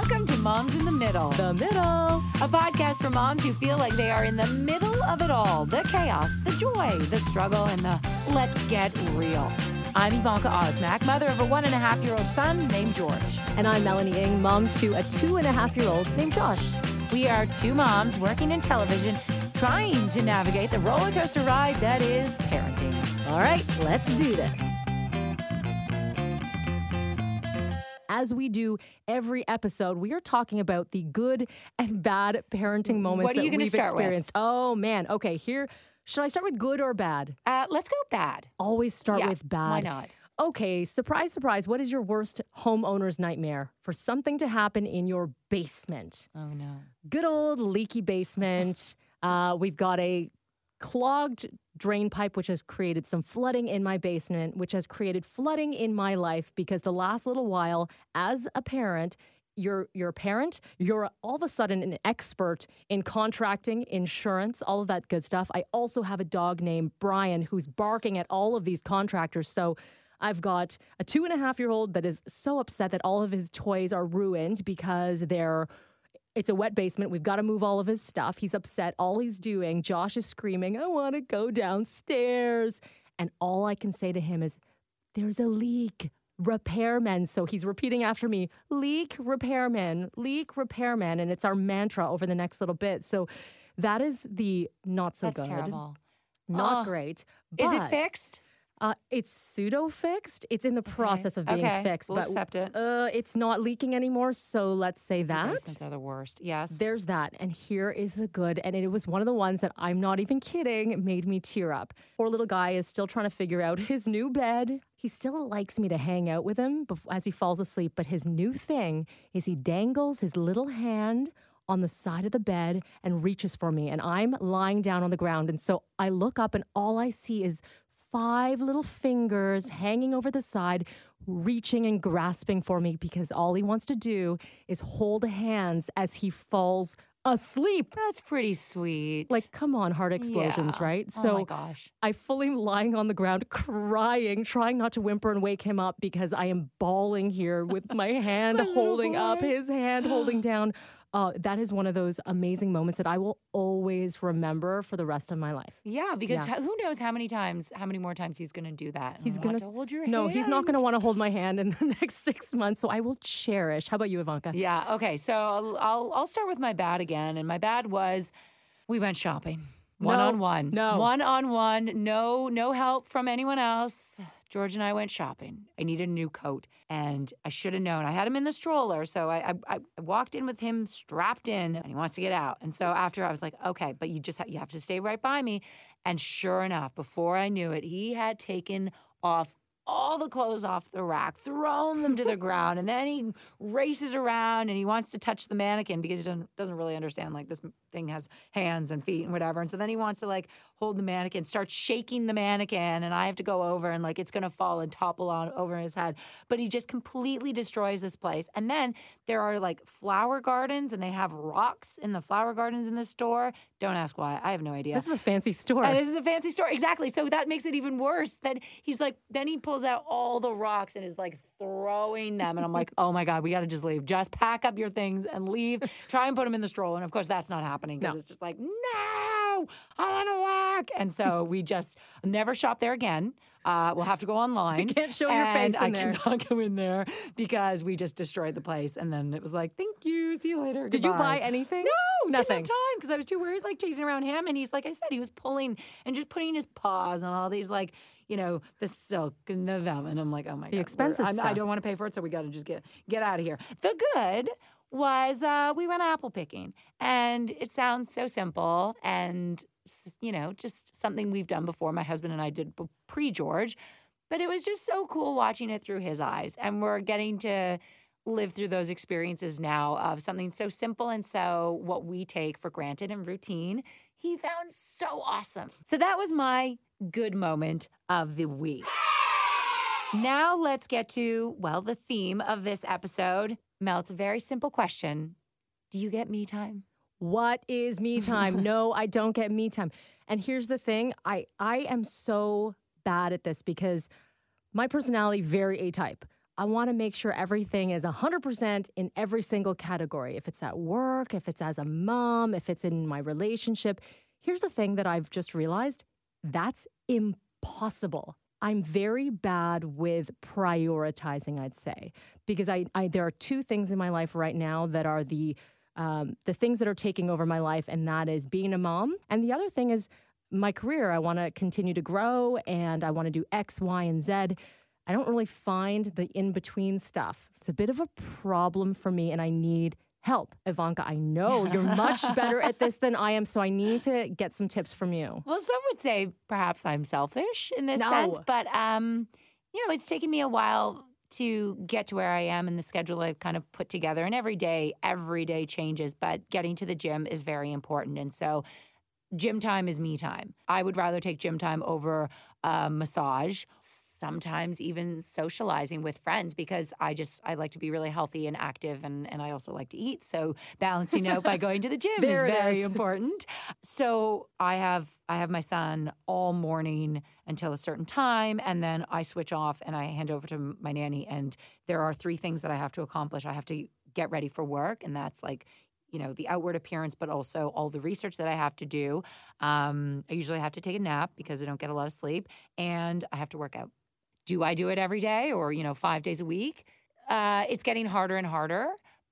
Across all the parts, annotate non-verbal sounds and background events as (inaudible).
Welcome to Moms in the Middle, The middle. a podcast for moms who feel like they are in the middle of it all the chaos, the joy, the struggle, and the let's get real. I'm Evanka Osmak, mother of a one and a half year old son named George. And I'm Melanie Ing, mom to a two and a half year old named Josh. We are two moms working in television, trying to navigate the roller coaster ride that is parenting. All right, let's do this. As we do every episode, we are talking about the good and bad parenting moments What are you that we've start with? experienced. Oh man, okay. Here, should I start with good or bad? Uh, let's go bad. Always start Yeah, with bad. Why not? Okay, surprise, surprise. What is your worst homeowner's nightmare? For something to happen in your basement. Oh, no. good old leaky basement. (laughs) Uh, we've got a clogged drain pipe, which has created some flooding in my basement, which has created flooding in my life because the last little while, as a parent, you're you're a parent, you're all of a sudden an expert in contracting, insurance, all of that good stuff. I also have a dog named Brian who's barking at all of these contractors. So I've got a two and a half year old that is so upset that all of his toys are ruined because they're it's a wet basement. We've got to move all of his stuff. He's upset. All he's doing, Josh is screaming, I want to go downstairs. And all I can say to him is, There's a leak. Repairmen. So he's repeating after me, leak repairmen, leak repairmen. And it's our mantra over the next little bit. So that is the not so That's good. terrible. Not Oh. great. Is it fixed? Uh, it's pseudo fixed. It's in the process of being okay. fixed, We'll but accept it. uh, it's not leaking anymore. So let's say that. Basements are the worst. Yes. There's that. And here is the good. And it was one of the ones that I'm not even kidding made me tear up. Poor little guy is still trying to figure out his new bed. He still likes me to hang out with him as he falls asleep. But his new thing is he dangles his little hand on the side of the bed and reaches for me. And I'm lying down on the ground. And so I look up and all I see is five little fingers hanging over the side, reaching and grasping for me because all he wants to do is hold hands as he falls asleep. That's pretty sweet. Like, come on, heart explosions, Yeah. right? oh So my gosh. I fully lying on the ground, crying, trying not to whimper and wake him up because I am bawling here with my (laughs) hand holding up, his hand holding down. Uh, that is one of those amazing moments that I will always remember for the rest of my life. Yeah, because Yeah. who knows how many times, how many more times he's going to do that? He's s- to hold your hand. No, he's not going to want to hold my hand in (laughs) the next six months. So I will cherish. How about you, Evanka? Yeah. Okay. So I'll, I'll I'll start with my bad again, and my bad was we went shopping one on one. no. One on one. No no help from anyone else. George and I went shopping. I needed a new coat, and I should have known. I had him in the stroller, so I, I I walked in with him strapped in, and he wants to get out. And so after I was like, okay, but you just ha- you have to stay right by me. And sure enough, before I knew it, he had taken off all the clothes off the rack, thrown them to the ground, and then he races around and he wants to touch the mannequin because he doesn't, doesn't really understand like this thing has hands and feet and whatever. And so then he wants to like hold the mannequin, start shaking the mannequin, and I have to go over and like it's gonna fall and topple on over his head. But he just completely destroys this place. And then there are like flower gardens and they have rocks in the flower gardens in the store. Don't ask why. I have no idea. This is a fancy store. And this is a fancy store. Exactly. So that makes it even worse. That he's like, then he pulls out all the rocks and is like throwing them. And I'm like, oh my God, we got to just leave. Just pack up your things and leave. Try and put them in the stroller. And of course, that's not happening because No. it's just like, no, I want to walk. And so (laughs) we just never shop there again. Uh, we'll have to go online. can't show your face in I there. cannot (laughs) go in there because we just destroyed the place. And then it was like, thank you. See you later. Did you buy anything? No, nothing. Didn't have time because I was too worried, like chasing around him. And he's like I said, he was pulling and just putting his paws on all these like. You know the silk and the velvet. And I'm like, oh my god, we're- expensive I'm- I don't want to pay for it, so we got to just get get out of here. The good was uh, we went apple picking, and it sounds so simple and you know just something we've done before. My husband and I did pre George, but it was just so cool watching it through his eyes, and we're getting to live through those experiences now of something so simple and so what we take for granted and routine. He found so awesome. So that was my good moment of the week. Now let's get to, well, the theme of this episode. Mel, it's a very simple question. Do you get me time? What is me time? (laughs) no, I don't get me time. And here's the thing, I I am so bad at this because my personality very A-type. I want to make sure everything is 100% in every single category. If it's at work, if it's as a mom, if it's in my relationship. Here's the thing that I've just realized that's impossible. I'm very bad with prioritizing, I'd say, because I, I there are two things in my life right now that are the um, the things that are taking over my life, and that is being a mom, and the other thing is my career. I want to continue to grow, and I want to do X, Y, and Z. I don't really find the in between stuff. It's a bit of a problem for me, and I need help. Evanka, I know you're much (laughs) better at this than I am, so I need to get some tips from you. Well, some would say perhaps I'm selfish in this No. sense, but um, you know, it's taken me a while to get to where I am in the schedule I've kind of put together. And every day, every day changes, but getting to the gym is very important. And so gym time is me time. I would rather take gym time over uh, massage. Sometimes even socializing with friends because I just I like to be really healthy and active and and I also like to eat. So balancing out by going to the gym (laughs) is very is. (laughs) important. So I have I have my son all morning until a certain time and then I switch off and I hand over to my nanny and there are three things that I have to accomplish. I have to get ready for work and that's like you know the outward appearance but also all the research that i have to do um, i usually have to take a nap because i don't get a lot of sleep and i have to work out do i do it every day or you know five days a week uh, it's getting harder and harder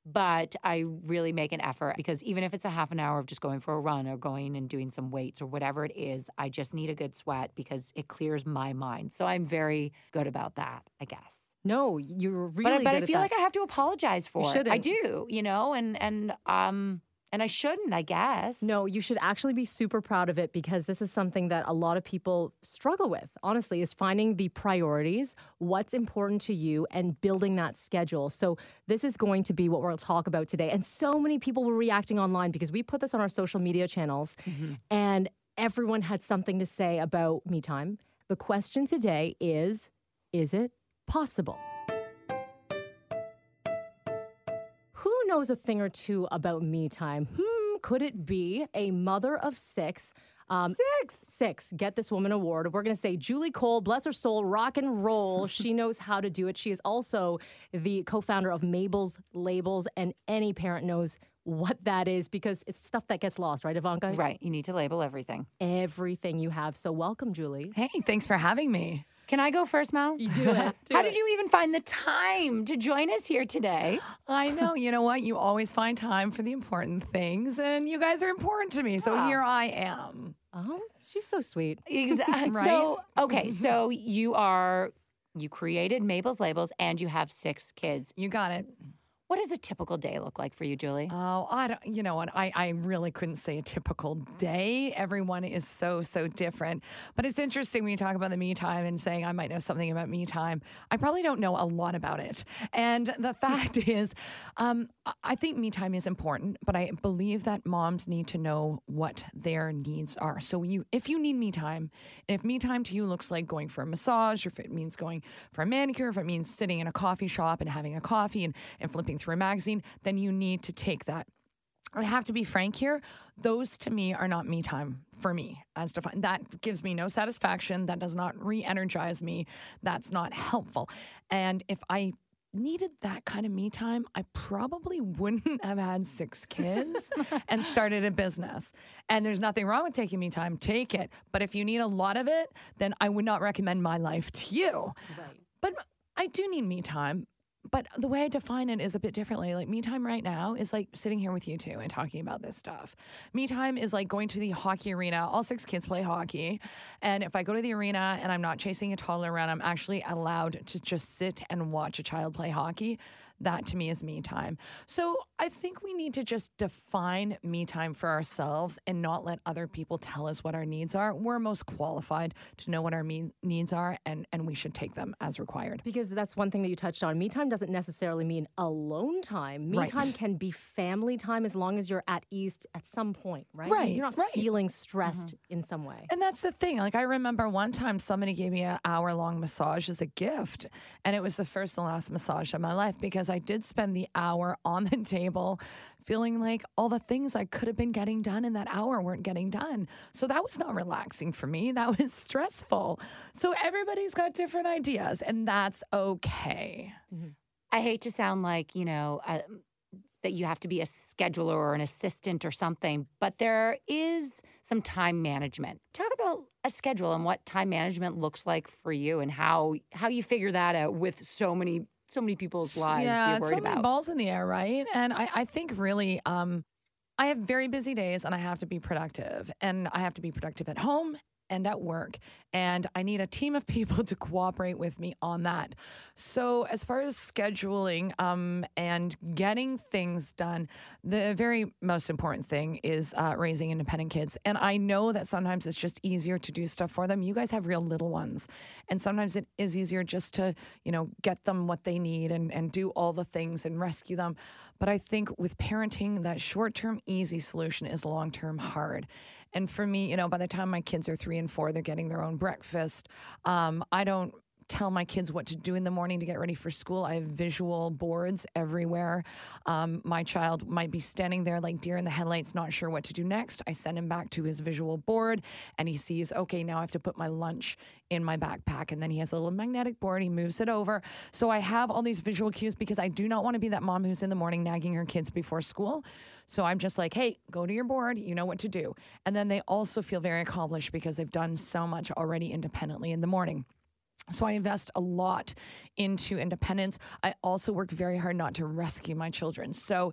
but i really make an effort because even if it's a half an hour of just going for a run or going and doing some weights or whatever it is i just need a good sweat because it clears my mind so i'm very good about that i guess No, you're really but, I- but I feel that. like I have to apologize for it. I do, you know, and and um and I shouldn't, I guess. No, you should actually be super proud of it because this is something that a lot of people struggle with, honestly, is finding the priorities, what's important to you, and building that schedule. So, this is going to be what we'll talk about today. And so many people were reacting online because we put this on our social media channels mm-hmm. and everyone had something to say about me time. The question today is Is it possible? Knows a thing or two about me time? Hmm, could it be a mother of six? Um, Six. Six. Get this woman award. We're going to say Julie Cole, bless her soul, rock and roll. (laughs) she knows how to do it. She is also the co founder of Mabel's Labels, and any parent knows what that is because it's stuff that gets lost, right, Evanka? Right. You need to label everything. Everything you have. So, welcome, Julie. Hey, thanks for having me. Can I go first, Mel? You do it. (laughs) How did you even find the time to join us here today? (gasps) I know. You know what? You always find time for the important things, and you guys are important to me. So Wow. here I am. Oh, she's so sweet. Exactly. (laughs) Right? So, okay, (laughs) so you are you created Mabel's Labels and you have six kids. You got it. What does a typical day look like for you, Julie? Oh, I don't, you know what? I, I really couldn't say a typical day. Everyone is so, so different. But it's interesting when you talk about the me time and saying I might know something about me time. I probably don't know a lot about it. And the (laughs) fact is, um, I- think me time is important, but I believe that moms need to know what their needs are. So you, if you need me time, and if me time to you looks like going for a massage, or if it means going for a manicure, if it means sitting in a coffee shop and having a coffee and, and flipping through a magazine, then you need to take that. I have to be frank here. Those to me are not me time for me as defined. That gives me no satisfaction. That does not re energize me. That's not helpful. And if I needed that kind of me time, I probably wouldn't have had six kids (laughs) and started a business. And there's nothing wrong with taking me time, take it. But if you need a lot of it, then I would not recommend my life to you. Right. But I do need me time. But the way I define it is a bit differently. Like me time right now is like sitting here with you two and talking about this stuff. Me time is like going to the hockey arena. All six kids play hockey. And if I go to the arena and I'm not chasing a toddler around, I'm actually allowed to just sit and watch a child play hockey. That to me is me time. So I think we need to just define me time for ourselves and not let other people tell us what our needs are. We're most qualified to know what our means, needs are, and, and we should take them as required. Because that's one thing that you touched on. Me time doesn't necessarily mean alone time. Me Right. time can be family time as long as you're at ease at some point, right? Right, You're not right. feeling mm-hmm. stressed in some way. And that's the thing. Like I remember one time somebody gave me an hour long massage as a gift, and it was the first and last massage of my life because because I did spend the hour on the table feeling like all the things I could have been getting done in that hour weren't getting done. So that was not relaxing for me. That was stressful. So everybody's got different ideas, and that's okay. Mm-hmm. I hate to sound like, you know, that you have to be a scheduler or an assistant or something, but there is some time management. Talk about a schedule and what time management looks like for you and how how you figure that out with so many so many people's lives yeah, you're worried so many about. balls in the air, right? And I, I think really, um, I have very busy days, and I have to be productive, and I have to be productive at home and at work, and I need a team of (laughs) people to cooperate with me on that. So, as far as scheduling um, and getting things done, the very most important thing is uh, raising independent kids. And I know that sometimes it's just easier to do stuff for them. You guys have real little ones, and sometimes it is easier just to, you know, get them what they need and, and do all the things and rescue them. But I think with parenting, that short term easy solution is long term hard. And for me, you know, by the time my kids are three and four, they're getting their own breakfast. Um, I don't tell my kids what to do in the morning to get ready for school. I have visual boards everywhere. Um, my child might be standing there like deer in the headlights, not sure what to do next. I send him back to his visual board and he sees, okay, now I have to put my lunch in my backpack. And then he has a little magnetic board, he moves it over. So I have all these visual cues because I do not want to be that mom who's in the morning nagging her kids before school. So I'm just like, hey, go to your board. You know what to do. And then they also feel very accomplished because they've done so much already independently in the morning. So I invest a lot into independence. I also work very hard not to rescue my children. So,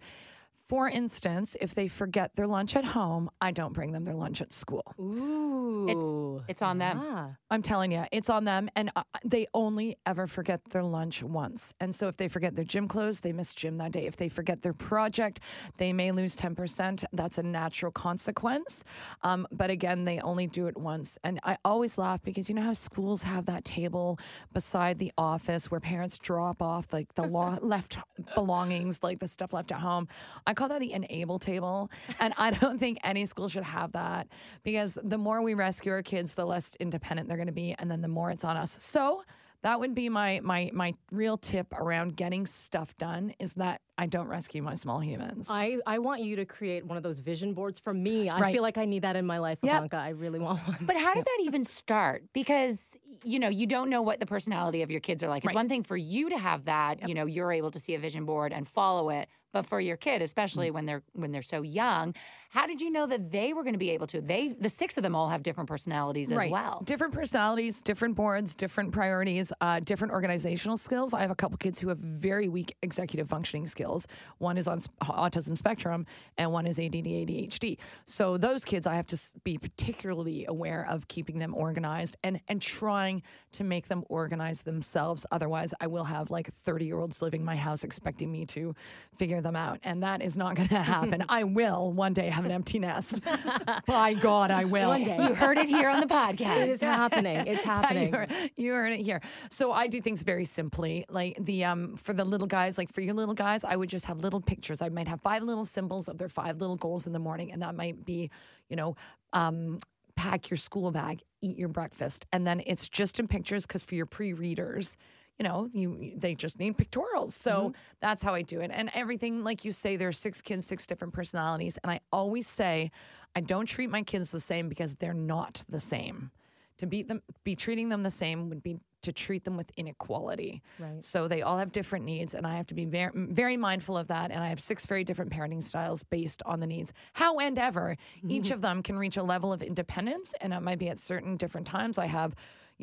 for instance, if they forget their lunch at home, I don't bring them their lunch at school. Ooh. it's on them. I'm telling you, it's on them. And uh, they only ever forget their lunch once. And so if they forget their gym clothes, they miss gym that day. If they forget their project, they may lose 10%. That's a natural consequence. Um, but again, they only do it once. And I always laugh because you know how schools have that table beside the office where parents drop off like the law (laughs) left belongings, like the stuff left at home. I call that the enable table. And I (laughs) don't think any school should have that because the more we rescue our kids, the less independent they're going to be. And then the more it's on us. So that would be my my my real tip around getting stuff done is that I don't rescue my small humans. I, I want you to create one of those vision boards for me. I Right. feel like I need that in my life, Yep. Evanka. I really want one. But how did that even start? Because you know you don't know what the personality of your kids are like. It's Right. one thing for you to have that. You know you're able to see a vision board and follow it. But for your kid, especially Mm. when they're when they're so young, how did you know that they were going to be able to? They the six of them all have different personalities as Right. well. Different personalities, different boards, different priorities, uh, different organizational skills. I have a couple kids who have very weak executive functioning skills. One is on autism spectrum, and one is ADD, ADHD. So those kids, I have to be particularly aware of keeping them organized and and trying to make them organize themselves. Otherwise, I will have like thirty year olds living in my house expecting me to figure them out, and that is not going (laughs) to happen. I will one day have an empty nest. (laughs) By God, I will. One day. You heard it here on the podcast. it is (laughs) happening. It's happening. you, heard, you heard it here. So I do things very simply. Like the um for the little guys, like for your little guys, I would just have little pictures. I might have five little symbols of their five little goals in the morning, and that might be, you know, um, pack your school bag, eat your breakfast, and then it's just in pictures because for your pre-readers. You know, you they just need pictorials. So mm-hmm. that's how I do it. And everything, like you say, there's six kids, six different personalities. And I always say, I don't treat my kids the same because they're not the same. To beat them, be treating them the same would be to treat them with inequality. Right. So they all have different needs, and I have to be very, very mindful of that. And I have six very different parenting styles based on the needs. How and ever, each mm-hmm. of them can reach a level of independence, and it might be at certain different times. I have,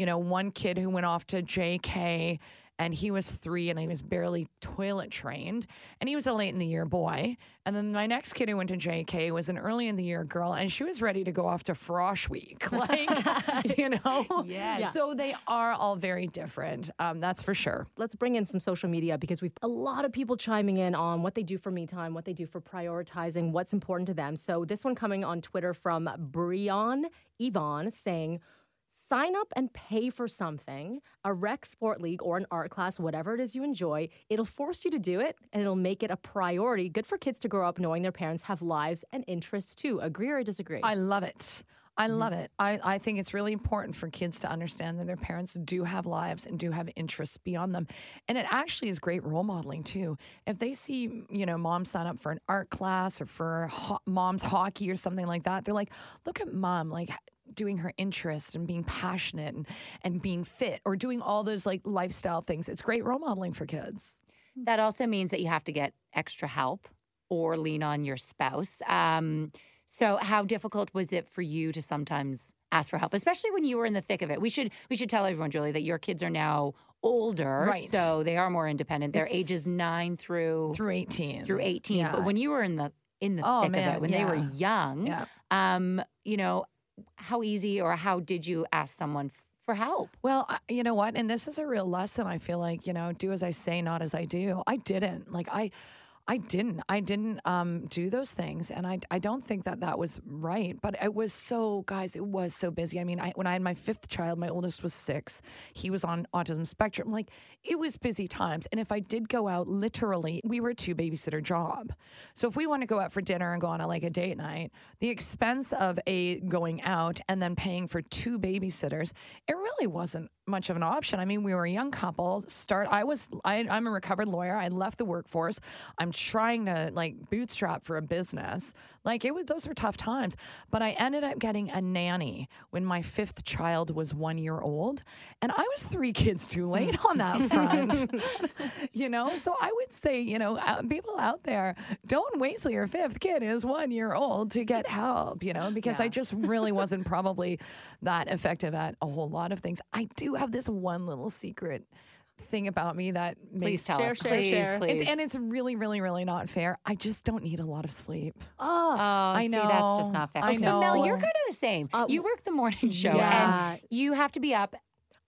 you know, one kid who went off to JK. And he was three and he was barely toilet trained. And he was a late in the year boy. And then my next kid who went to JK was an early in the year girl. And she was ready to go off to Frosh Week. (laughs) Like, (laughs) you know? Yes. So they are all very different. Um, that's for sure. let's bring in some social media because we've a lot of people chiming in on what they do for me time, what they do for prioritizing, what's important to them. So this one coming on Twitter from Brion Yvonne saying, sign up and pay for something, a rec sport league or an art class, whatever it is you enjoy. It'll force you to do it and it'll make it a priority. Good for kids to grow up knowing their parents have lives and interests too. Agree or disagree? I love it. I mm-hmm. love it. I, I think it's really important for kids to understand that their parents do have lives and do have interests beyond them. And it actually is great role modeling too. If they see, you know, mom sign up for an art class or for ho- mom's hockey or something like that, they're like, look at mom, like doing her interest and being passionate and, and being fit or doing all those like lifestyle things. It's great role modeling for kids. That also means that you have to get extra help or lean on your spouse. Um, so, how difficult was it for you to sometimes ask for help, especially when you were in the thick of it? We should we should tell everyone, Julie, that your kids are now older, Right. so they are more independent. They're It's- ages nine through Through 18. through eighteen. But when you were in the in the Oh, thick of it, when they were young, Yeah. um, you know, how easy or how did you ask someone for help? Well, you know what? And this is a real lesson. I feel like, you know, do as I say, not as I do. I didn't. Like, I. I didn't. I didn't um, do those things, and I, I don't think that that was right. But it was so, guys, it was so busy. I mean, I, when I had my fifth child, my oldest was six. He was on autism spectrum. Like, it was busy times. And if I did go out, literally, we were a two babysitter job. So if we want to go out for dinner and go on a, like a date night, the expense of a going out and then paying for two babysitters, it really wasn't much of an option. I mean, we were a young couple. Start. I was. I, I'm a recovered lawyer. I left the workforce. I'm trying to like bootstrap for a business. Like it was. Those were tough times. But I ended up getting a nanny when my fifth child was one year old, and I was three (laughs) kids too late on that (laughs) front. you know. So I would say, you know, uh, people out there, don't wait till your fifth kid is one year old to get help. You know, because I just really wasn't probably that effective at a whole lot of things. I do have this one little secret thing about me that Please makes tell Share, us, share, please, share. please. It's, and it's really, really, really not fair. I just don't need a lot of sleep. Oh, Oh, I see, that's just not fair. I But Mel, you're kind of the same. Uh, you work the morning show, yeah. and you have to be up.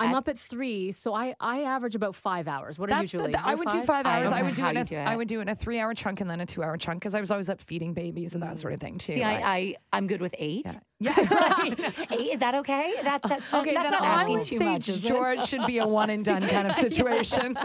I'm at- up at three, so I, I average about five hours. What are That's you, the, Julie? I You're would do five I hours. don't I, know would do how it. In you a, do I would do it in a three-hour chunk and then a two-hour chunk because I was always up feeding babies and that sort of thing too. See, right? I, I I'm good with eight. yeah, (laughs) right. (laughs) Eight is that okay? That uh, that's Okay, that's then not I asking would too say much. is it? George should be a one and done kind of (laughs) situation.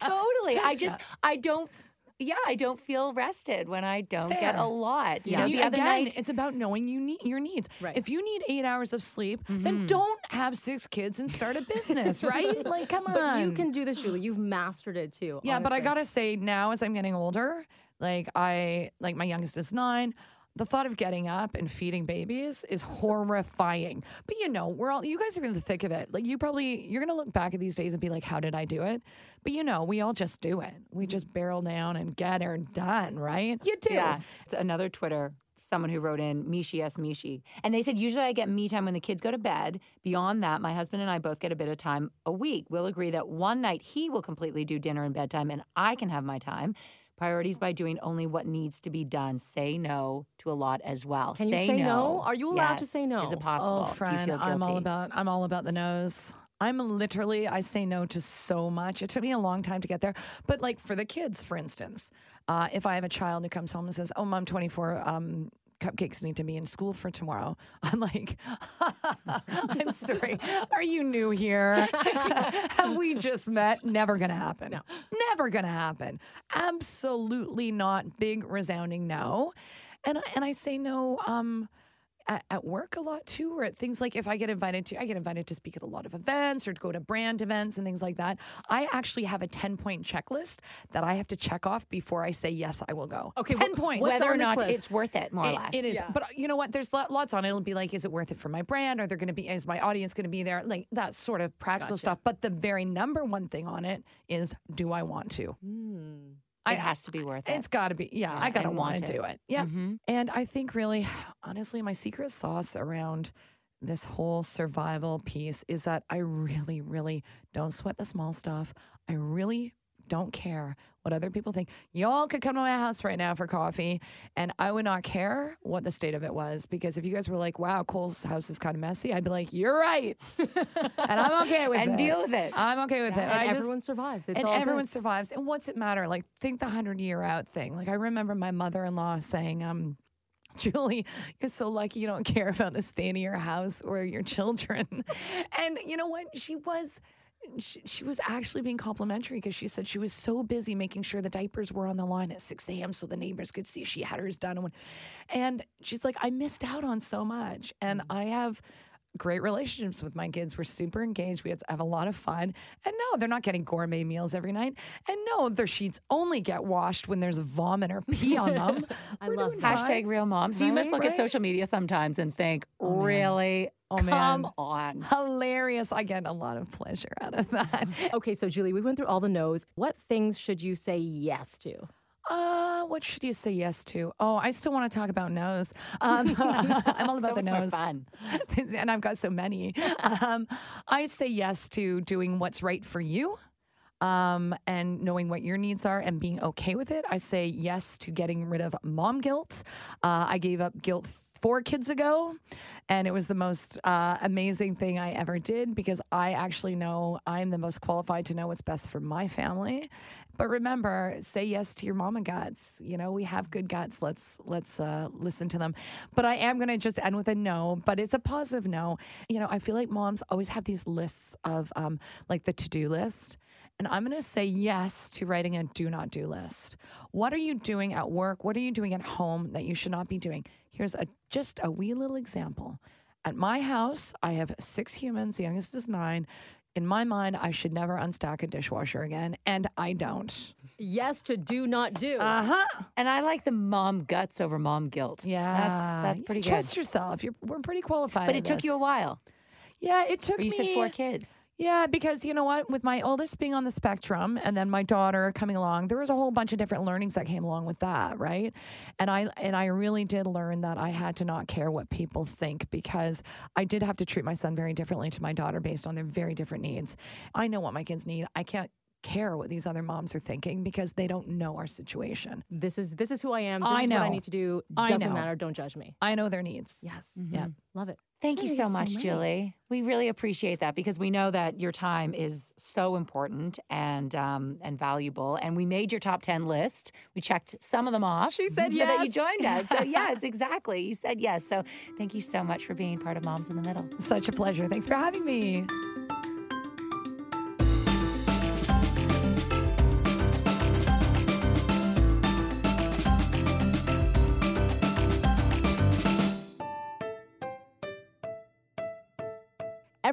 totally. I just I don't. Yeah, I don't feel rested when I don't get a lot. You And know, you- the other again, night. it's about knowing you need your needs. Right. If you need eight hours of sleep, then mm-hmm. don't have six kids and start a business, right? (laughs) Like, come on. But you can do this, Julie. You've mastered it too. Yeah, but I gotta say now as I'm getting older, like I like my youngest is nine. The thought of getting up and feeding babies is horrifying. But you know, we're all you guys are in the thick of it. Like you probably you're gonna look back at these days and be like, How did I do it? But you know, we all just do it. We mm-hmm. just barrel down and get her done, right? You do. Yeah. It's another Twitter, someone who wrote in, Mishi S. Mishi. And they said, usually I get me time when the kids go to bed. Beyond that, my husband and I both get a bit of time a week. We'll agree that one night he will completely do dinner and bedtime and I can have my time. Priorities by doing only what needs to be done. Say no to a lot as well. Can you say no? Are you allowed to say no? Is it possible? Oh, friend, do you feel? I'm all about I'm all about the nose. I'm literally I say no to so much. It took me a long time to get there, but like for the kids, for instance, uh, if I have a child who comes home and says, "Oh, mom, 24 um, cupcakes need to be in school for tomorrow," (laughs) I'm like, (laughs) "I'm sorry, are you new here? (laughs) have we just met? Never gonna happen. No. Never gonna happen. Absolutely not. Big resounding no." And and I say no. Um, at, at work a lot too, or at things like if I get invited to, I get invited to speak at a lot of events or to go to brand events and things like that. I actually have a 10 point checklist that I have to check off before I say, yes, I will go. Okay, 10 wh- points. Whether or not list? it's worth it, more or It- less. it is. Yeah. But uh, you know what? There's lots on it. It'll be like, is it worth it for my brand? Are there going to be, is my audience going to be there? Like that sort of practical stuff. But the very number one thing on it is, do I want to? It has to be worth it. It's got to be. Yeah, Yeah, I got to want to do it. Yeah. Mhm. And I think really, (sighs) honestly, my secret sauce around this whole survival piece is that I really, really don't sweat the small stuff. I really don't care what other people think. Y'all could come to my house right now for coffee, and I would not care what the state of it was because if you guys were like, "Wow, Cole's house is kind of messy," I'd be like, "You're right," (laughs) and I'm okay with And it. And deal with it. I'm okay with it. and I just- everyone survives. It's and all good. everyone survives. And what's it matter? Like, think the hundred year out thing. Like, I remember my mother in law saying, um, (laughs) Julie, you're so lucky you don't care about the state of your house or your children. (laughs) and you know what? She was she, she was actually being complimentary because she said she was so busy making sure the diapers were on the line at 6 a.m. so the neighbors could see she had hers done. And, she's like, I missed out on so much. And mm. I have great relationships with my kids. We're super engaged. We have have a lot of fun. And no, they're not getting gourmet meals every night. And no, their sheets only get washed when there's vomit or pee on them. (laughs) I We're love that. Hashtag real moms. So you must look right. at social media sometimes and think, oh, really? Oh, Come man. on. Hilarious. I get a lot of pleasure out of that. (laughs) Okay, so Julie, we went through all the no's. What things should you say yes to? Uh, what should you say yes to? Oh, I still want to talk about no's. Um, (laughs) I'm all (laughs) about So the no's. fun. and I've got so many. Um, I say yes to doing what's right for you. Um, and knowing what your needs are and being okay with it. I say yes to getting rid of mom guilt. Uh, I gave up guilt four kids ago, and it was the most uh, amazing thing I ever did because I actually know I'm the most qualified to know what's best for my family. But remember, say yes to your mama guts. You know, we have good guts. Let's let's uh, listen to them. But I am going to just end with a no, but it's a positive no. You know, I feel like moms always have these lists of um, like the to do list. And I'm going to say yes to writing a do not do list. What are you doing at work? What are you doing at home that you should not be doing? Here's a just a wee little example. At my house, I have six humans. The youngest is nine. In my mind, I should never unstack a dishwasher again, and I don't. Yes to do not do. Uh huh. And I like the mom guts over mom guilt. Yeah, That's, that's pretty good. Trust yourself. You're we're pretty qualified. But at it took this. you a while. Yeah, it took Or you me. said four kids. Yeah, because you know what? With my oldest being on the spectrum and then my daughter coming along, there was a whole bunch of different learnings that came along with that, right? And I and I really did learn that I had to not care what people think because I did have to treat my son very differently to my daughter based on their very different needs. I know what my kids need. I can't care what these other moms are thinking because they don't know our situation. This is this is who I am. This I is what I need to do. I Doesn't know. matter. Don't judge me. I know their needs. Yes. Yeah. Love it. Thank you Oh, so you're so much, right. Julie. We really appreciate that because we know that your time is so important and um, and valuable. And we made your top ten list. We checked some of them off. She said so that you joined us. So (laughs) yes, exactly. You said yes. So thank you so much for being part of Moms in the Middle. Such a pleasure. Thanks for having me.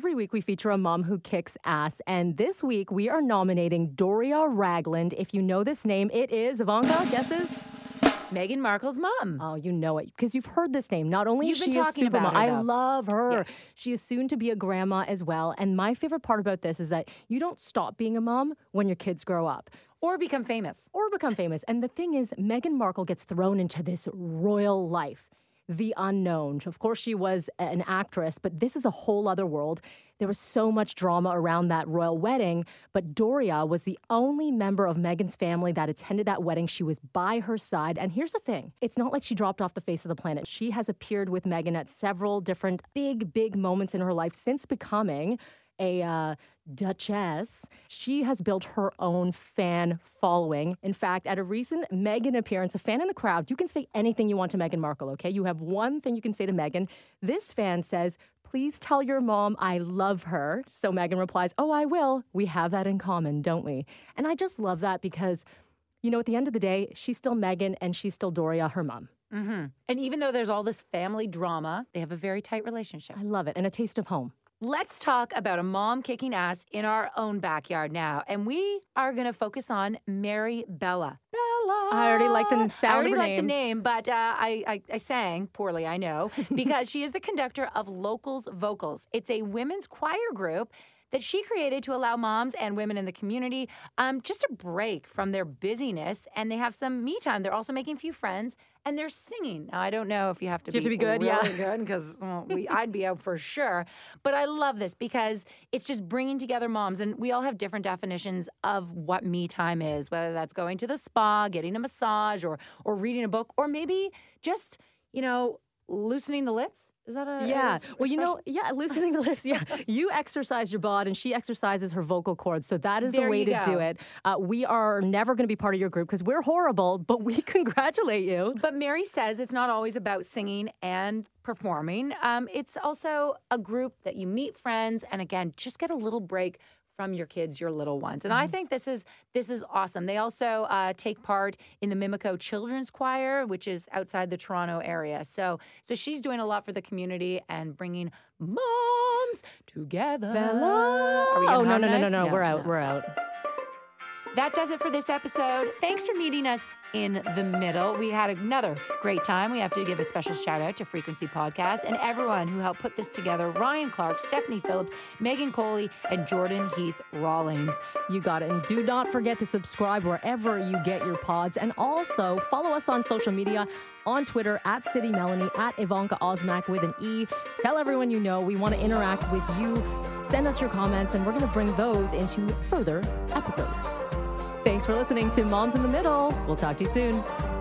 Every week we feature a mom who kicks ass, and this week we are nominating Doria Ragland. If you know this name, it is Evanka. Guesses? Meghan Markle's mom. Oh, you know it because you've heard this name. Not only You've is been she a talking super about mom, her, I love her. Yeah. She is soon to be a grandma as well. And my favorite part about this is that you don't stop being a mom when your kids grow up. or become famous. or become famous. And the thing is, Meghan Markle gets thrown into this royal life, the unknown. Of course, she was an actress, but this is a whole other world. There was so much drama around that royal wedding, but Doria was the only member of Meghan's family that attended that wedding. She was by her side. And here's the thing it's not like she dropped off the face of the planet. She has appeared with Meghan at several different big, big moments in her life since becoming a uh, duchess, she has built her own fan following. In fact, at a recent Meghan appearance, a fan in the crowd, you can say anything you want to Meghan Markle, okay? You have one thing you can say to Meghan. This fan says, Please tell your mom I love her. So Meghan replies, Oh, I will. We have that in common, don't we? And I just love that because, you know, at the end of the day, she's still Meghan and she's still Doria, her mom. Mm-hmm. And even though there's all this family drama, they have a very tight relationship. I love it. And a taste of home. Let's talk about a mom kicking ass in our own backyard now. And we are going to focus on Mary Bella. Bella. I already like the I sound already of her like the name. name, but uh, I, I, I sang poorly, I know, (laughs) because she is the conductor of Locals Vocals. It's a women's choir group that she created to allow moms and women in the community um, just a break from their busyness and they have some me time. They're also making a few friends and they're singing. Now, I don't know if you have to, Do you have to be good? really Yeah. good because we I'd be out for sure. But I love this because it's just bringing together moms, and we all have different definitions of what me time is. Whether that's going to the spa, getting a massage, or or reading a book, or maybe just you know loosening the lips. Is that a Yeah. a Well, you know, yeah, loosening the lips. Yeah. (laughs) You exercise your bod and she exercises her vocal cords. So that is the way to do it. Uh, we are never going to be part of your group because we're horrible, but we (laughs) congratulate you. But Mary says it's not always about singing and performing. Um, it's also a group that you meet friends and again, just get a little break from your kids, your little ones. And I Mm-hmm. think this is this is awesome. They also uh, take part in the Mimico Children's Choir, which is outside the Toronto area. So so she's doing a lot for the community and bringing moms together. Are we Oh gonna no no no no no! We're out. no, We're out. That does it for this episode. Thanks for meeting us in the middle. We had another great time. We have to give a special shout out to Frequency Podcast and everyone who helped put this together Ryan Clark, Stephanie Phillips, Megan Coley, and Jordan Heath Rawlings. You got it. And do not forget to subscribe wherever you get your pods. And also follow us on social media on Twitter at City Melanie, at Evanka Osmak with an E. Tell everyone you know. We want to interact with you. Send us your comments, and we're going to bring those into further episodes. Thanks for listening to Moms in the Middle. We'll talk to you soon.